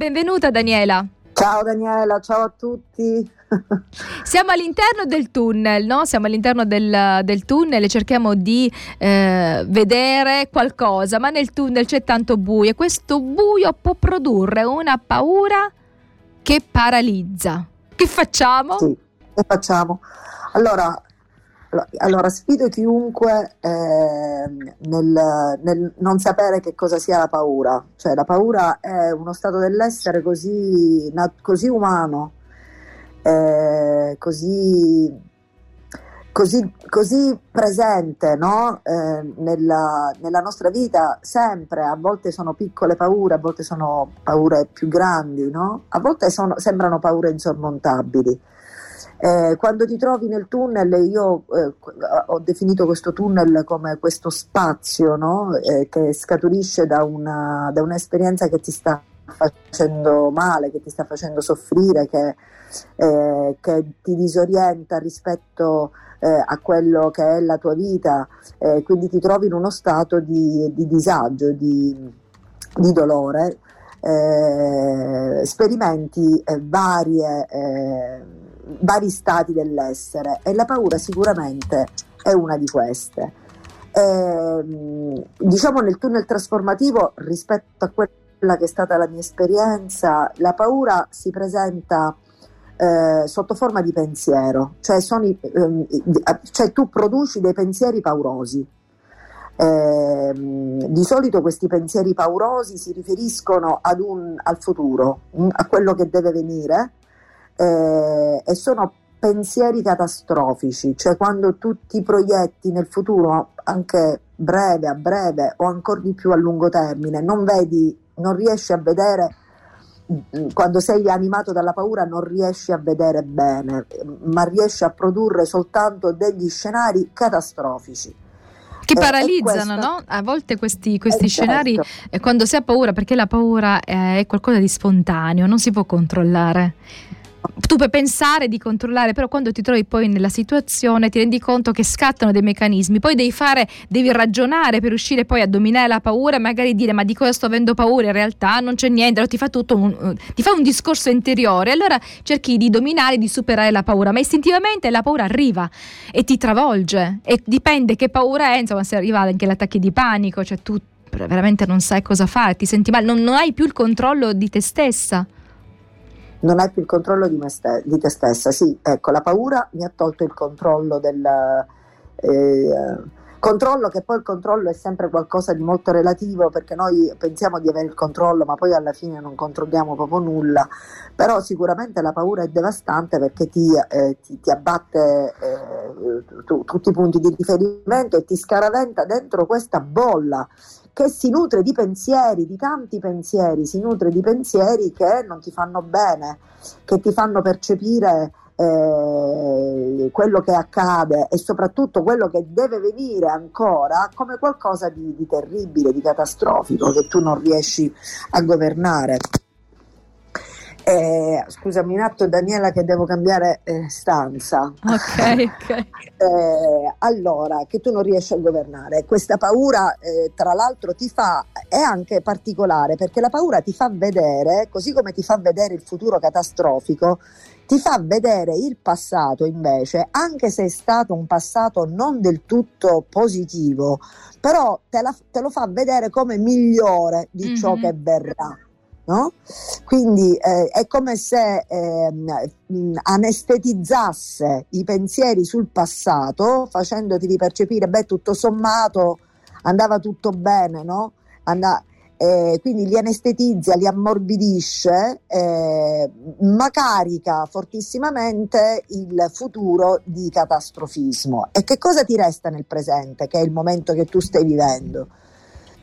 Benvenuta Daniela. Ciao Daniela, ciao a tutti. Siamo all'interno del tunnel, no? Siamo all'interno del, del tunnel e cerchiamo di eh, vedere qualcosa, ma nel tunnel c'è tanto buio e questo buio può produrre una paura che paralizza. Che facciamo? Sì, che facciamo? Allora, allora, sfido chiunque eh, nel, nel, non sapere che cosa sia la paura, cioè la paura è uno stato dell'essere così, così umano, eh, così, così, così, presente no? eh, nella, nella, nostra vita sempre, a volte sono piccole paure, a volte sono paure più grandi, no? a volte sono, sembrano paure insormontabili. Eh, quando ti trovi nel tunnel, io eh, ho definito questo tunnel come questo spazio no? eh, che scaturisce da, una, da, un'esperienza che ti sta facendo male, che ti sta facendo soffrire, che, eh, che ti disorienta rispetto eh, a quello che è la tua vita, eh, quindi ti trovi in uno stato di, di disagio, di, di dolore. sperimenti varie vari stati dell'essere e la paura sicuramente è una di queste. Eh, diciamo nel tunnel trasformativo rispetto a quella che è stata la mia esperienza, la paura si presenta eh, sotto forma di pensiero, cioè, i, ehm, cioè, tu produci dei pensieri paurosi. Eh, di solito questi pensieri paurosi si riferiscono un, al futuro, a quello che deve venire, eh, e sono pensieri catastrofici, cioè quando tu ti proietti nel futuro, anche breve, a breve o ancora di più a lungo termine, non vedi, non riesci a vedere, mm, quando sei animato dalla paura non riesci a vedere bene, ma riesci a produrre soltanto degli scenari catastrofici che eh, paralizzano, no? A volte questi, questi eh, scenari, certo. eh, quando si ha paura, perché la paura è qualcosa di spontaneo, non si può controllare tu puoi pensare di controllare, però quando ti trovi poi nella situazione ti rendi conto che scattano dei meccanismi, poi devi fare, devi ragionare per riuscire poi a dominare la paura e magari dire ma di cosa sto avendo paura, in realtà non c'è niente, allora ti fa tutto un, ti fa un discorso interiore, allora cerchi di dominare, di superare la paura, ma istintivamente la paura arriva e ti travolge. E dipende che paura è, insomma se arriva anche l'attacco di panico, cioè tu veramente non sai cosa fare, ti senti male, non, non hai più il controllo di te stessa non hai più il controllo di, ste- di, te stessa. Sì, ecco, la paura mi ha tolto il controllo del eh, controllo, che poi il controllo è sempre qualcosa di molto relativo perché noi pensiamo di avere il controllo, ma poi alla fine non controlliamo proprio nulla. Però sicuramente la paura è devastante perché ti, eh, ti, ti abbatte eh, tu, tutti i punti di riferimento e ti scaraventa dentro questa bolla che si nutre di pensieri, di tanti pensieri, si nutre di pensieri che non ti fanno bene, che ti fanno percepire eh, quello che accade e soprattutto quello che deve venire ancora come qualcosa di, di terribile, di catastrofico che tu non riesci a governare. Eh, scusami un attimo Daniela che devo cambiare eh, stanza. Ok, ok. Eh, allora, che tu non riesci a governare. Questa paura eh, tra l'altro ti fa, è anche particolare perché la paura ti fa vedere, così come ti fa vedere il futuro catastrofico, ti fa vedere il passato invece, anche se è stato un passato non del tutto positivo, però te, la, te lo fa vedere come migliore di mm-hmm. ciò che verrà. No? Quindi eh, è come se eh, anestetizzasse i pensieri sul passato, facendoti ripercepire, beh, tutto sommato andava tutto bene, no? And- eh, quindi li anestetizza, li ammorbidisce, eh, ma carica fortissimamente il futuro di catastrofismo. E che cosa ti resta nel presente, che è il momento che tu stai vivendo?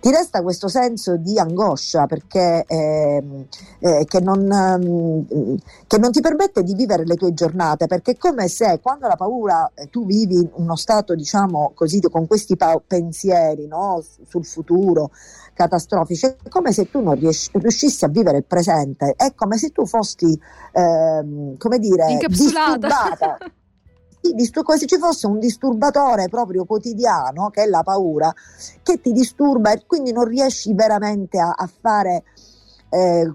Ti resta questo senso di angoscia perché eh, eh, che, non, um, che, non, ti permette di vivere le tue giornate perché è come se quando la paura eh, tu vivi uno stato diciamo così con questi pa- pensieri no, sul futuro catastrofici è come se tu non riesci, riuscissi a vivere il presente è come se tu fossi ehm, come dire disturbata come se ci fosse un disturbatore proprio quotidiano, che è la paura, che ti disturba e quindi non riesci veramente a, a fare eh,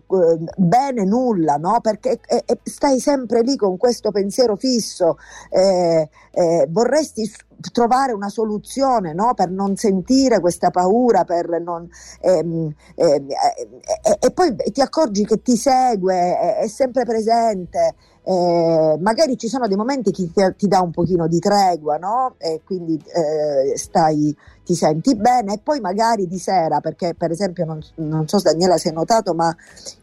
bene nulla, no? perché eh, stai sempre lì con questo pensiero fisso, eh, eh, vorresti trovare una soluzione no? per non sentire questa paura non, ehm, ehm, e poi ti accorgi che ti segue, è, è sempre presente. Eh, magari ci sono dei momenti che ti, ti, dà un pochino di tregua, no? E quindi eh, stai, ti senti bene e poi magari di sera, perché per esempio non, non so Daniela si è notato, ma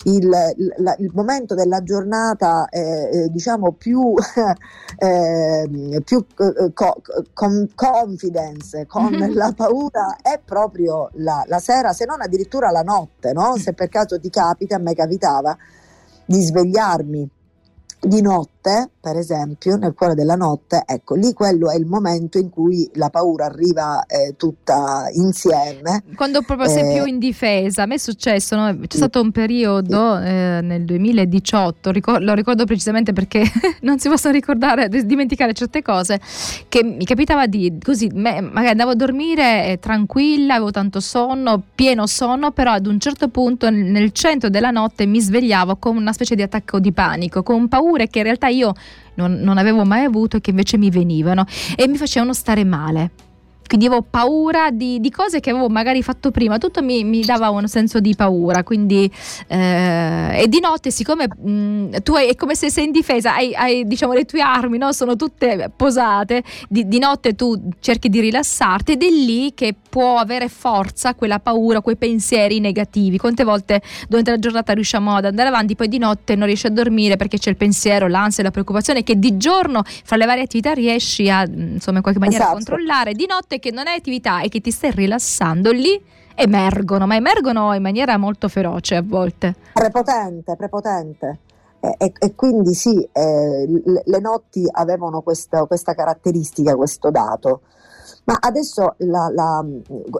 il, la, il momento della giornata eh, diciamo più, ehm, più eh, co, con confidence, con mm-hmm. la paura è proprio la, la, sera, se non addirittura la notte, no? Se per caso ti capita, a me capitava di svegliarmi di notte, per esempio, nel cuore della notte, ecco, lì quello è il momento in cui la paura arriva eh, tutta insieme. Quando proprio eh, sei più in difesa, a me è successo, no? c'è stato un periodo eh, nel 2018, ricor- lo ricordo precisamente perché non si possono ricordare, dimenticare certe cose, che mi capitava di, così, me, magari andavo a dormire eh, tranquilla, avevo tanto sonno, pieno sonno, però ad un certo punto nel centro della notte mi svegliavo con una specie di attacco di panico, con paure che in realtà io non, non avevo mai avuto e che invece mi venivano. E mi facevano stare male. Quindi avevo paura di, di, cose che avevo magari fatto prima, tutto mi, mi dava un senso di paura, quindi eh, e di notte siccome mh, mm, tu hai, è come se sei in difesa, hai, hai diciamo le tue armi, no? sono tutte posate, di, di, notte tu cerchi di rilassarti ed è lì che può avere forza quella paura, quei pensieri negativi, quante volte durante la giornata riusciamo ad andare avanti, poi di notte non riesci a dormire perché c'è il pensiero, l'ansia, la preoccupazione che di giorno fra le varie attività riesci a insomma in qualche maniera esatto. controllare, di notte che non è attività e che ti stai rilassando, lì emergono, ma emergono in maniera molto feroce a volte. Prepotente, prepotente. E, e, e quindi sì, eh, le, le notti avevano questa, questa caratteristica, questo dato. Ma adesso la, la,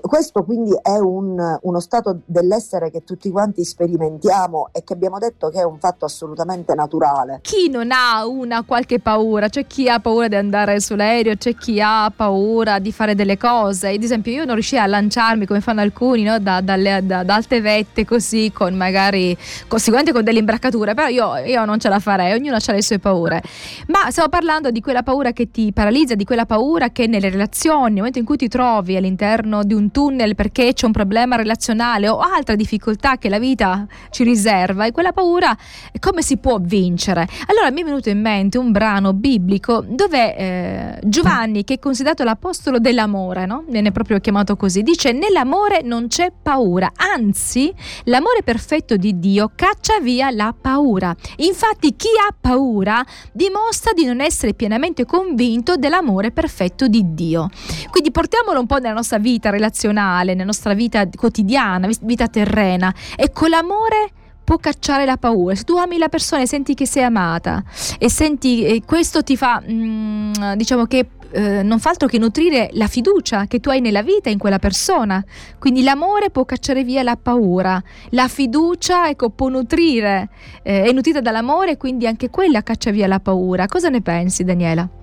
questo quindi è un, uno stato dell'essere che tutti quanti sperimentiamo e che abbiamo detto che è un fatto assolutamente naturale. Chi non ha una qualche paura? C'è chi ha paura di andare sull'aereo, c'è chi ha paura di fare delle cose. Ad esempio io non riuscii a lanciarmi come fanno alcuni no? da, dalle, da, da, alte vette così con magari con, sicuramente con delle imbraccature, però io, io non ce la farei, ognuno ha le sue paure. Ma stiamo parlando di quella paura che ti paralizza, di quella paura che nelle relazioni momento in cui ti trovi all'interno di un tunnel perché c'è un problema relazionale o altra difficoltà che la vita ci riserva e quella paura come si può vincere? Allora mi è venuto in mente un brano biblico dove eh, Giovanni, che è considerato l'apostolo dell'amore, no? viene proprio chiamato così, dice nell'amore non c'è paura, anzi l'amore perfetto di Dio caccia via la paura. Infatti chi ha paura dimostra di non essere pienamente convinto dell'amore perfetto di Dio. Quindi portiamolo un po' nella nostra vita relazionale, nella nostra vita quotidiana, vita terrena. Ecco, l'amore può cacciare la paura. Se tu ami la persona e senti che sei amata e senti e questo ti fa, mm, diciamo che eh, non fa altro che nutrire la fiducia che tu hai nella vita in quella persona. Quindi l'amore può cacciare via la paura, la fiducia ecco, può nutrire, eh, è nutrita dall'amore, quindi anche quella caccia via la paura. Cosa ne pensi, Daniela?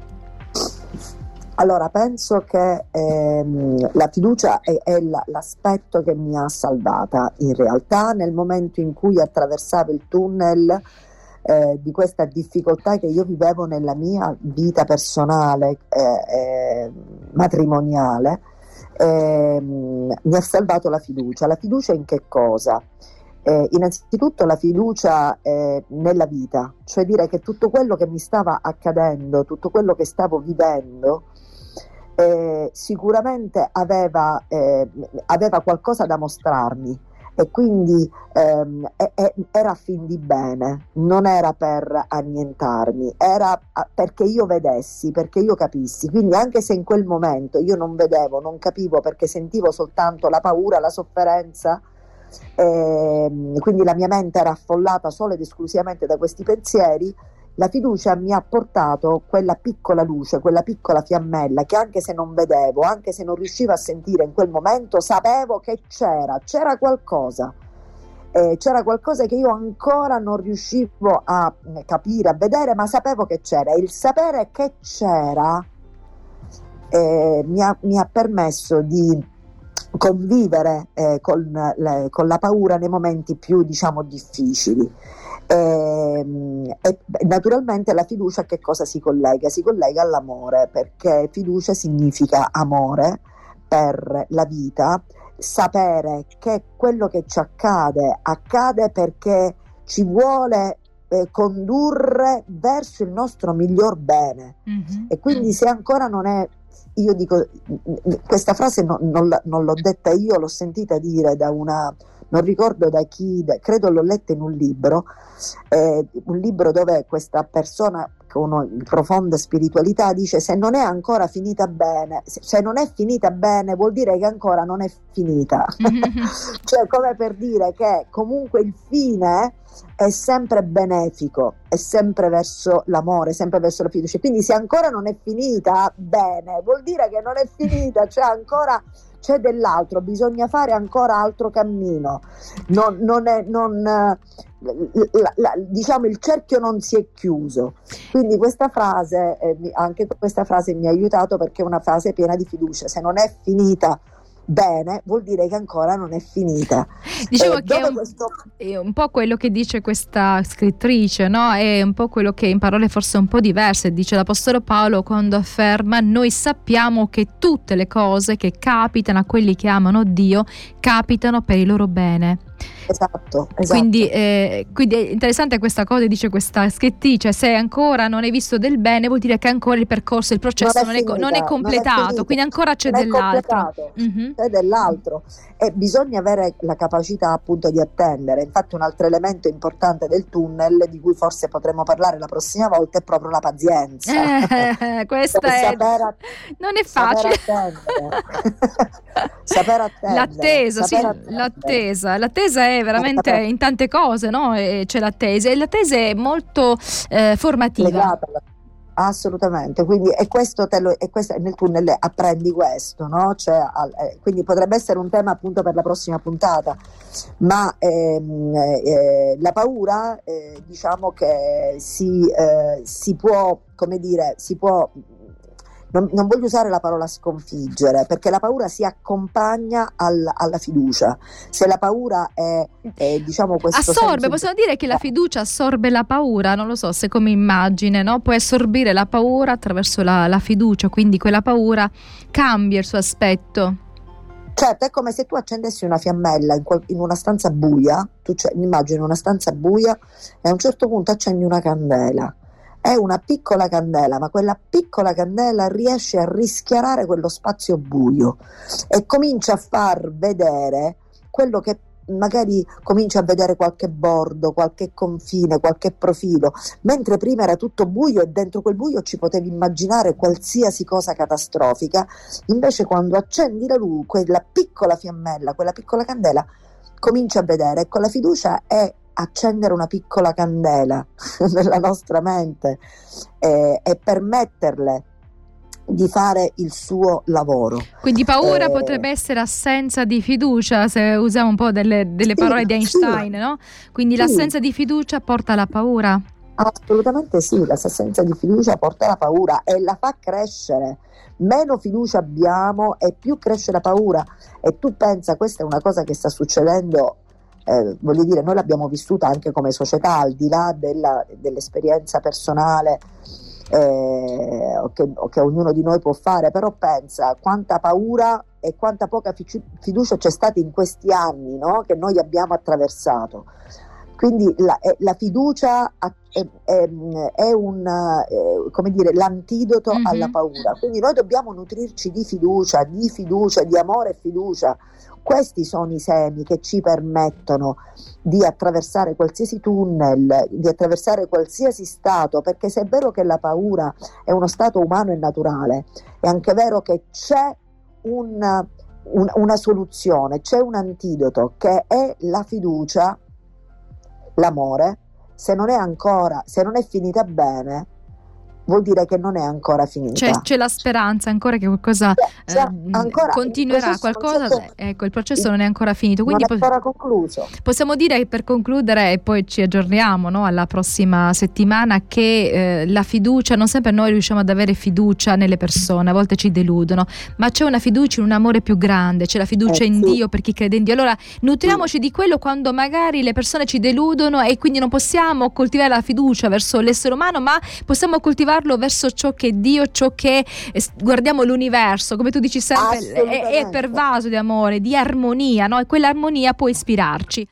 Allora, penso che ehm, la fiducia è, è la, l'aspetto che mi ha salvata. In realtà, nel momento in cui attraversavo il tunnel eh, di questa difficoltà che io vivevo nella mia vita personale, eh, eh, matrimoniale, ehm, mi ha salvato la fiducia. La fiducia in che cosa? Eh, innanzitutto la fiducia eh, nella vita, cioè dire che tutto quello che mi stava accadendo, tutto quello che stavo vivendo, eh, sicuramente aveva, eh, aveva, qualcosa da mostrarmi e quindi ehm, era a fin di bene, non era per annientarmi, era perché io vedessi, perché io capissi. Quindi anche se in quel momento io non vedevo, non capivo perché sentivo soltanto la paura, la sofferenza, ehm, quindi la mia mente era affollata solo ed esclusivamente da questi pensieri, la fiducia mi ha portato quella piccola luce, quella piccola fiammella che anche se non vedevo, anche se non riuscivo a sentire in quel momento, sapevo che c'era, c'era qualcosa. Eh, c'era qualcosa che io ancora non riuscivo a capire, a vedere, ma sapevo che c'era. E il sapere che c'era eh, mi, ha, mi ha permesso di convivere eh, con, le, con, la paura nei momenti più diciamo difficili. E, ehm, e, naturalmente la fiducia a che cosa si collega? Si collega all'amore perché fiducia significa amore per la vita, sapere che quello che ci accade accade perché ci vuole eh, condurre verso il nostro miglior bene mm-hmm. e quindi se ancora non è io dico questa frase no, non, non, l'ho detta io l'ho sentita dire da una non ricordo da chi credo l'ho letta in un libro eh, un libro dove questa persona con profonda spiritualità dice se non è ancora finita bene se non è finita bene vuol dire che ancora non è finita cioè come per dire che comunque il fine è sempre benefico, è sempre verso l'amore, sempre verso la fiducia. Quindi se ancora non è finita bene, vuol dire che non è finita, c'è ancora c'è dell'altro, bisogna fare ancora altro cammino. Non, non è, non, la, la, diciamo il cerchio non si è chiuso. Quindi questa frase, eh, anche questa frase mi ha aiutato perché è una frase piena di fiducia. Se non è finita bene, vuol dire che ancora non è finita. Dicevo eh, che è un, questo... è un, po' quello che dice questa scrittrice, no? È un po' quello che in parole forse un po' diverse dice l'Apostolo Paolo quando afferma noi sappiamo che tutte le cose che capitano a quelli che amano Dio capitano per il loro bene. Esatto, esatto. Quindi, eh, quindi, è interessante questa cosa, dice questa scrittrice, se ancora non hai visto del bene vuol dire che ancora il percorso, il processo non è, non è, non è completato, non è quindi ancora c'è dell'altro. Mm-hmm. C'è dell'altro e bisogna avere la capacità appunto di attendere. Infatti un altro elemento importante del tunnel di cui forse potremo parlare la prossima volta è proprio la pazienza. Eh, questa è... Att- non è facile. Saper attendere. L'attesa, saper sì, attendere. l'attesa. L'attesa è veramente in tante cose, no? E c'è l'attesa e l'attesa è molto eh, formativa. Legata Assolutamente, quindi e questo, te lo, e questo nel tunnel apprendi questo, no? Cioè, eh, quindi potrebbe essere un tema appunto per la prossima puntata, ma ehm, eh, la paura eh, diciamo che si, eh, si può, come dire, si può non, non, voglio usare la parola sconfiggere, perché la paura si accompagna al, alla fiducia. Se la paura è, è diciamo questo assorbe, possiamo dire che la fiducia assorbe la paura, non lo so se come immagine, no? puoi assorbire la paura attraverso la, la fiducia, quindi quella paura cambia il suo aspetto. Certo, è come se tu accendessi una fiammella in, quel, in una stanza buia, tu immagini una stanza buia e a un certo punto accendi una candela è una piccola candela, ma quella piccola candela riesce a rischiarare quello spazio buio e comincia a far vedere quello che magari comincia a vedere qualche bordo, qualche confine, qualche profilo, mentre prima era tutto buio e dentro quel buio ci potevi immaginare qualsiasi cosa catastrofica, invece quando accendi la luce, quella piccola fiammella, quella piccola candela, comincia a vedere, ecco la fiducia è accendere una piccola candela nella nostra mente eh, e permetterle di fare il suo lavoro. Quindi paura eh, potrebbe essere assenza di fiducia, se usiamo un po' delle, delle sì, parole di Einstein, sì, no? Quindi sì. l'assenza di fiducia porta alla paura. Assolutamente sì, l'assenza di fiducia porta alla paura e la fa crescere. Meno fiducia abbiamo e più cresce la paura. E tu pensa, questa è una cosa che sta succedendo eh, voglio dire, noi l'abbiamo vissuta anche come società, al di là della, dell'esperienza personale eh, che, che, ognuno di noi può fare, però pensa quanta paura e quanta poca fiducia c'è stata in questi anni no? che noi abbiamo attraversato. Quindi la, eh, la fiducia è, è, è un, è, come dire, l'antidoto mm-hmm. alla paura. Quindi noi dobbiamo nutrirci di fiducia, di fiducia, di amore e fiducia questi sono i semi che ci permettono di attraversare qualsiasi tunnel, di attraversare qualsiasi stato, perché se è vero che la paura è uno stato umano e naturale, è anche vero che c'è una, un, una soluzione, c'è un antidoto che è la fiducia, l'amore, se non è ancora, se non è finita bene, vuol dire che non è ancora finita. C'è, c'è la speranza ancora che qualcosa c'è, eh, ancora, continuerà, qualcosa, ecco, il processo non è ancora finito. Quindi non è ancora concluso. Possiamo dire per concludere, e poi ci aggiorniamo no, alla prossima settimana, che eh, la fiducia, non sempre noi riusciamo ad avere fiducia nelle persone, a volte ci deludono, ma c'è una fiducia in un amore più grande, c'è la fiducia eh, in sì. Dio per chi crede in Dio. Allora nutriamoci sì. di quello quando magari le persone ci deludono e quindi non possiamo coltivare la fiducia verso l'essere umano, ma possiamo coltivarlo verso ciò che è Dio, ciò che è, guardiamo l'universo, come tu dici sempre, è, è pervaso di amore, di armonia, no? e quell'armonia può ispirarci.